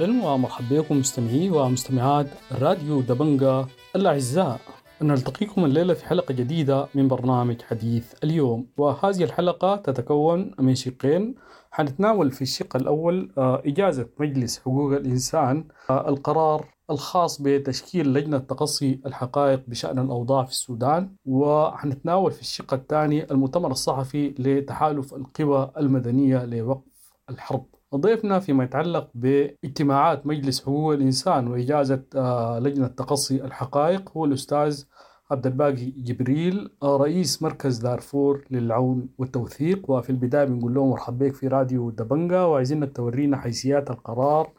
أهلا ومرحبا بكم مستمعي ومستمعات راديو دبنجا الأعزاء. نلتقيكم الليلة في حلقة جديدة من برنامج حديث اليوم. وهذه الحلقة تتكون من شقين. حنتناول في الشق الأول آه، إجازة مجلس حقوق الإنسان آه، القرار الخاص بتشكيل لجنة تقصي الحقائق بشأن الأوضاع في السودان. وحنتناول في الشق الثاني المؤتمر الصحفي لتحالف القوى المدنية لوقف الحرب. ضيفنا فيما يتعلق باجتماعات مجلس حقوق الإنسان وإجازة آه، لجنة تقصي الحقائق هو الأستاذ عبد الباقي جبريل آه، رئيس مركز دارفور للعون والتوثيق. وفي البداية بنقول له مرحبا بك في راديو دبنجا. وعايزينك تورينا حيثيات القرار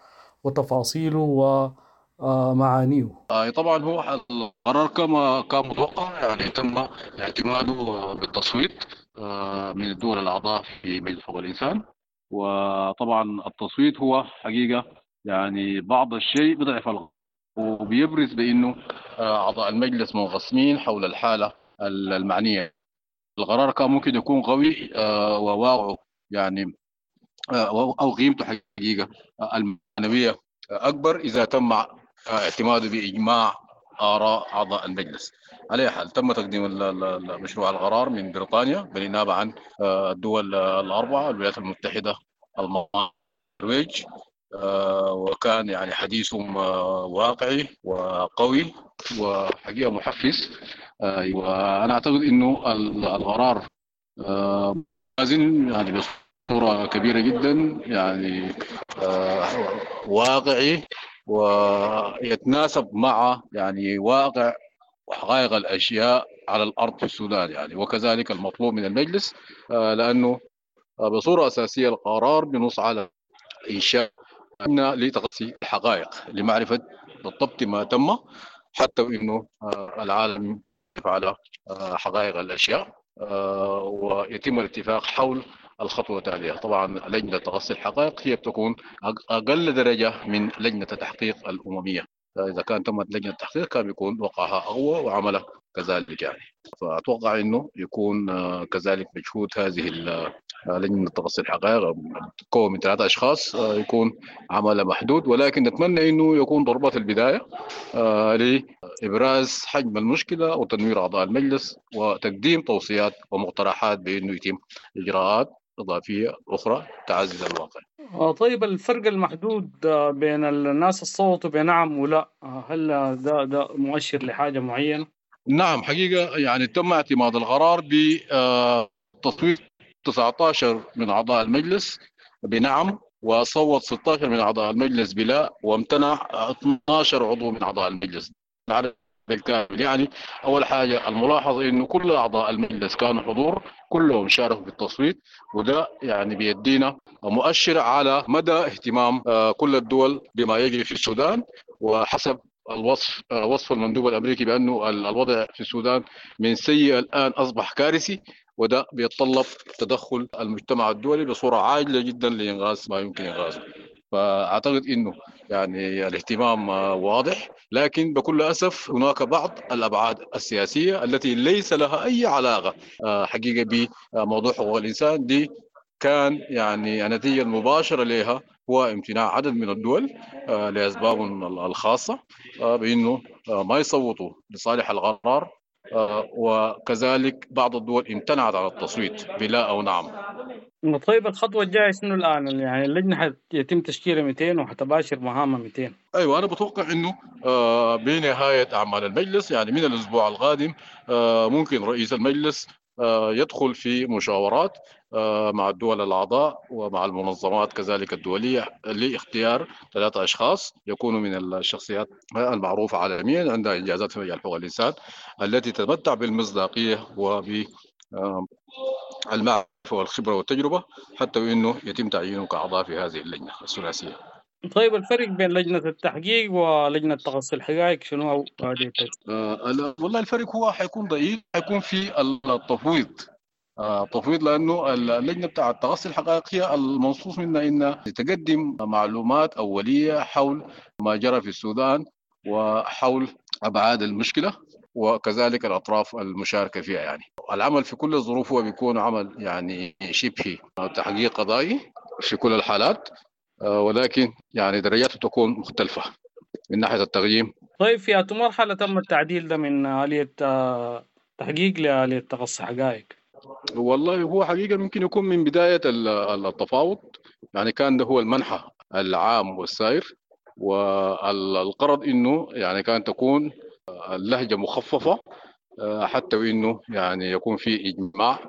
وتفاصيله ومعانيه آه، طبعا هو القرار كما كان متوقع يعني تم اعتماده بالتصويت من الدول الأعضاء في مجلس حقوق الإنسان. وطبعا التصويت هو حقيقة. يعني بعض الشيء بضعف الغ- وبيبرز بأنه آه، أعضاء المجلس منقسمين حول الحالة المعنية. القرار كان ممكن يكون قوي وواقعه يعني آه، أو قيمته حقيقة. آه، المعنوية أكبر إذا تم اعتماده بإجماع آراء أعضاء المجلس. على حال تم تقديم مشروع القرار من بريطانيا بالنيابة عن آه، الدول الأربعة الولايات المتحدة النرويج آه، وكان يعني حديثهم آه، واقعي وقوي وحقيقة محفز. وأنا أعتقد إنه ال- القرار لازم يعني بصورة كبيرة جدا يعني واقعي ويتناسب مع يعني واقع وحقائق الأشياء على الأرض في السودان يعني. وكذلك المطلوب من المجلس آه، لأنه آه، بصورة أساسية القرار بنص على إنشاء لجنه لتقصي الحقائق لمعرفة بالضبط ما تم حتى إنه آه، العالم على حقائق الأشياء ويتم الاتفاق حول الخطوة التالية. طبعا لجنة تقصي الحقائق هي بتكون أقل درجة من لجنة التحقيق الأممية. اذا كان تمت لجنة التحقيق كان بيكون وقعها اقوى وعملها كذلك يعني فأتوقع إنه يكون آه، كذلك مجهود هذه آه، لجنة تقصي الحقائق تتكون من ثلاثة أشخاص آه، يكون عمل محدود ولكن نتمنى إنه يكون ضربة البداية لإبراز حجم المشكلة وتنوير أعضاء المجلس وتقديم توصيات ومقترحات بإنه يتم إجراءات إضافية أخرى تعزز الواقع. آه، طيب الفرق المحدود آه، بين الناس الصوت بنعم ولا آه، هل ده ده مؤشر لحاجة معينة؟ نعم حقيقة يعني تم اعتماد القرار بتصويت 19 من أعضاء المجلس بنعم وصوت 16 من أعضاء المجلس بلا وامتنع 12 عضو من أعضاء المجلس العدد بالكامل. يعني أول حاجة الملاحظ إنه كل أعضاء المجلس كانوا حضور كلهم شاركوا في التصويت وده يعني بيدينا مؤشر على مدى اهتمام آه، كل الدول بما يجري في السودان. وحسب الوصف آه، وصف المندوب الأمريكي بأنه ال- الوضع في السودان من سيء الآن أصبح كارثي وده بيتطلب تدخل المجتمع الدولي بصورة عاجله جدا لانغاث ما يمكن انغاثه فأعتقد إنه يعني الاهتمام آه، واضح. لكن بكل أسف هناك بعض الأبعاد السياسية التي ليس لها أي علاقة آه، حقيقة بموضوع حقوق الإنسان. دي كان يعني النتيجة المباشرة لها هو امتناع عدد من الدول آه، لاسبابهم الخاصة بإنه ما يصوتوا لصالح القرار وكذلك بعض الدول امتنعت عن التصويت بلا أو نعم. طيب الخطوة الجاية شنو الآن؟ يعني اللجنة حيتم تشكيلها 200 وحتباشر مهامها 200 أيوه أنا بتوقع إنه آه، بنهاية أعمال المجلس يعني من الأسبوع القادم آه، ممكن رئيس المجلس آه، يدخل في مشاورات مع الدول الأعضاء ومع المنظمات كذلك الدولية لاختيار ثلاثة أشخاص يكونوا من الشخصيات المعروفة عالميا عندها إنجازات في مجال حقوق الإنسان التي تتمتع بالمصداقية وب المعرفه والخبره والتجربة حتى انه يتم تعيينه كأعضاء في هذه اللجنة الثلاثية. طيب الفرق بين لجنة التحقيق ولجنة تقصي الحقائق شنو هو هذه آه والله الفرق هو حيكون ضئيل حيكون في التفويض. آه تفويض لأنه اللجنة بتاع تغطي الحقائق هي المنصوص منها إنها تقدم معلومات أولية حول ما جرى في السودان وحول أبعاد المشكلة وكذلك الأطراف المشاركة فيها يعني. العمل في كل الظروف هو بيكون عمل يعني شبه تحقيق قضائي في كل الحالات آه، ولكن يعني درجاته تكون مختلفة من ناحية التقييم. طيب في أي مرحلة تم التعديل ده من آلية آه، تحقيق لآلية تقصي حقائق؟ والله هو حقيقة ممكن يكون من بداية التفاوض. يعني كان ده هو المنحى العام والسائر والقرض إنه يعني كان تكون اللهجة مخففة آه، حتى وإنه يعني يكون في إجماع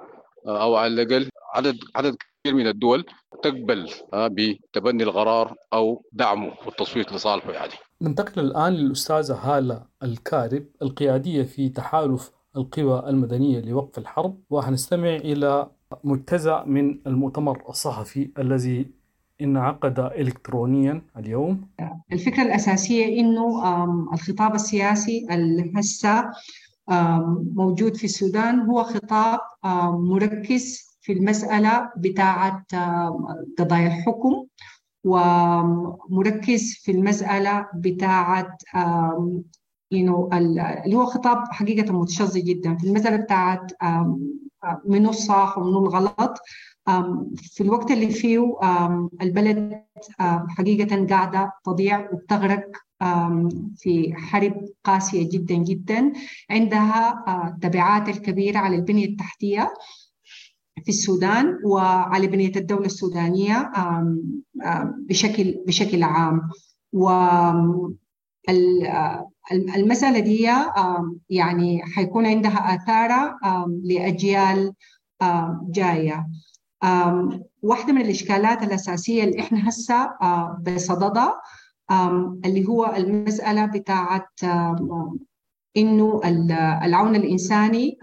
آه، أو على الأقل عدد عدد كثير من الدول تقبل آه، بتبني القرار أو دعمه والتصويت لصالحه يعني. ننتقل الآن للأستاذة هالة الكارب القيادية في تحالف القوى المدنية لوقف الحرب وحنستمع إلى مجتزأ من المؤتمر الصحفي الذي انعقد إلكترونيا اليوم؟ الفكرة الأساسية إنه الخطاب السياسي هسه موجود في السودان هو خطاب مركز في المسألة بتاعة قضايا الحكم ومركز في المسألة بتاعة اللي هو خطاب حقيقة متشظي جدا في المسألة بتاعت منو الصح ومنو الغلط. في الوقت اللي فيه البلد حقيقة قاعدة تضيع وبتغرق في حرب قاسية جدا جدا. عندها تبعات الكبيرة على البنية التحتية في السودان وعلى بنية الدولة السودانية بشكل بشكل عام. و المسألة دي يعني حيكون عندها آثار لأجيال جاية. واحدة من الإشكالات الأساسية اللي إحنا هسه بصددها اللي هو المسألة بتاعت إنه العون الإنساني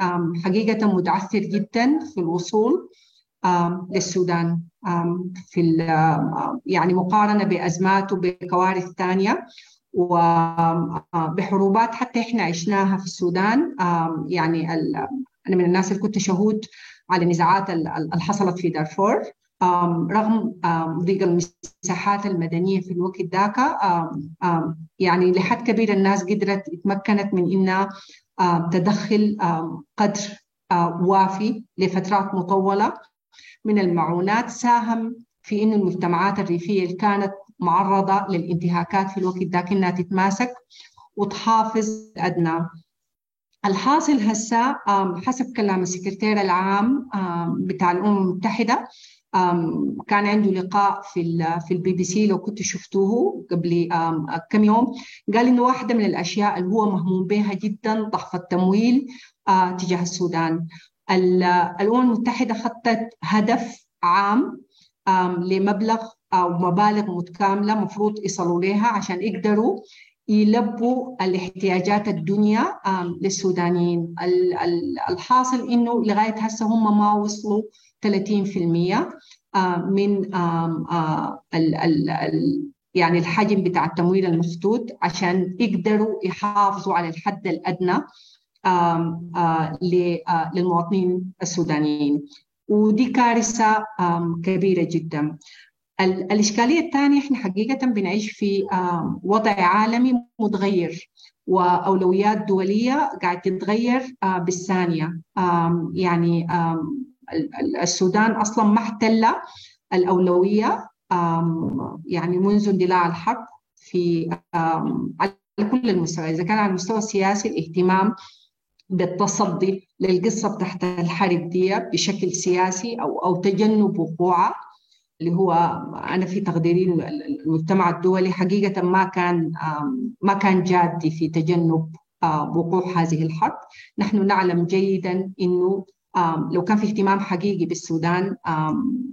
حقيقة متعثر جدا في الوصول للسودان في يعني مقارنة بأزمات وبكوارث ثانية وبحروبات حتى إحنا عشناها في السودان يعني أنا من الناس اللي كنت شهود على النزاعات اللي حصلت في دارفور. رغم ضيق المساحات المدنية في الوقت ذاك يعني لحد كبير الناس قدرت تمكنت من إنها تدخل قدر وافي لفترات مطولة من المعونات ساهم في إن المجتمعات الريفية اللي كانت معرضة للانتهاكات في الوقت ذاك إنها تتماسك وتحافظ أدنى. الحاصل هسا حسب كلام السكرتير العام بتاع الأمم المتحدة كان عنده لقاء في في البي بي سي لو كنت شفتوه قبل كم يوم. قال إنه واحدة من الأشياء اللي هو مهموم بها جدا ضعف التمويل تجاه السودان. الأمم المتحدة حطت هدف عام لمبلغ أو مبالغ متكاملة مفروض يصلوا لها عشان يقدروا يلبوا الاحتياجات الدنيا للسودانيين. الحاصل إنه لغاية هسه هم ما وصلوا 30% من يعني الحجم بتاع التمويل المفتوت عشان يقدروا يحافظوا على الحد الأدنى للمواطنين السودانيين. ودي كارثة كبيرة جدا. الإشكالية الثانية إحنا حقيقة بنعيش في وضع عالمي متغير وأولويات دولية قاعد تتغير بالثانية. يعني السودان أصلا ما احتل الأولوية يعني منذ اندلاع الحرب في على كل المستوى إذا كان على المستوى السياسي الاهتمام بالتصدي للقصة تحت الحرب دي بشكل سياسي أو أو تجنب وقوعها اللي هو أنا في تقديري المجتمع الدولي حقيقة ما كان ما كان جادي في تجنب وقوع هذه الحرب. نحن نعلم جيدا إنه لو كان في اهتمام حقيقي بالسودان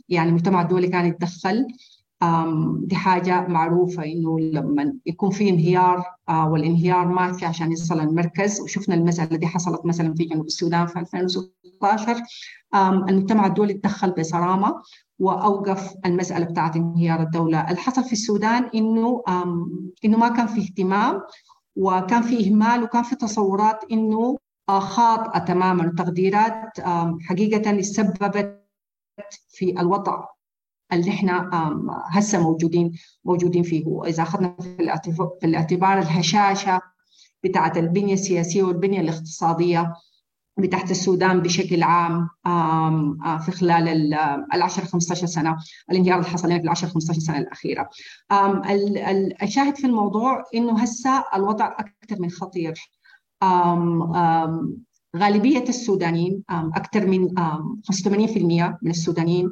يعني المجتمع الدولي كان يتدخل دي حاجة معروفة إنه لما يكون في انهيار والانهيار ماشي عشان يصل المركز وشفنا المسألة دي حصلت مثلا في جنوب السودان في 2016 المجتمع الدولي تدخل بصرامة وأوقف المسألة بتاعت انهيار الدولة، الحصل في السودان إنه إنه ما كان في اهتمام وكان في إهمال وكان في تصورات إنه خاطئة تماما. وتقديرات حقيقة سببت في الوضع اللي إحنا هسه موجودين موجودين فيه. وإذا أخذنا في الاعتبار الهشاشة بتاعت البنية السياسية والبنية الاقتصادية بتاعت السودان بشكل عام في خلال ال 10 15 سنة الانهيار اللي حصل في ال 10 15 سنة الأخيرة. الشاهد في الموضوع إنه هسه الوضع أكثر من خطير. غالبية السودانيين أكثر من 85% من السودانيين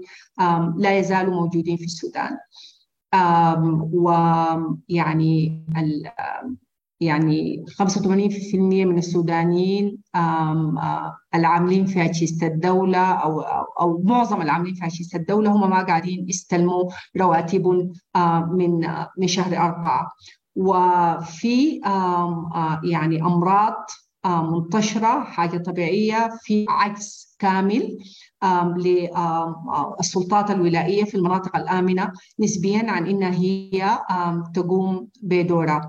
لا يزالوا موجودين في السودان ويعني يعني 85% من السودانيين العاملين في أجهزة الدولة أو أو معظم العاملين في أجهزة الدولة هم ما قاعدين يستلموا رواتب من من شهر أربعة. وفي يعني أمراض منتشرة حاجة طبيعية في عجز كامل للسلطات الولائية في المناطق الآمنة نسبيا عن إنها هي تقوم بدورها.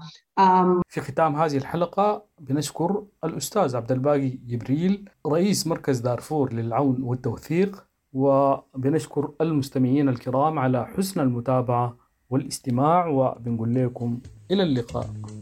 في ختام هذه الحلقة بنشكر الأستاذ عبد الباقي جبريل رئيس مركز دارفور للعون والتوثيق وبنشكر المستمعين الكرام على حسن المتابعة والاستماع وبنقول لكم إلى اللقاء.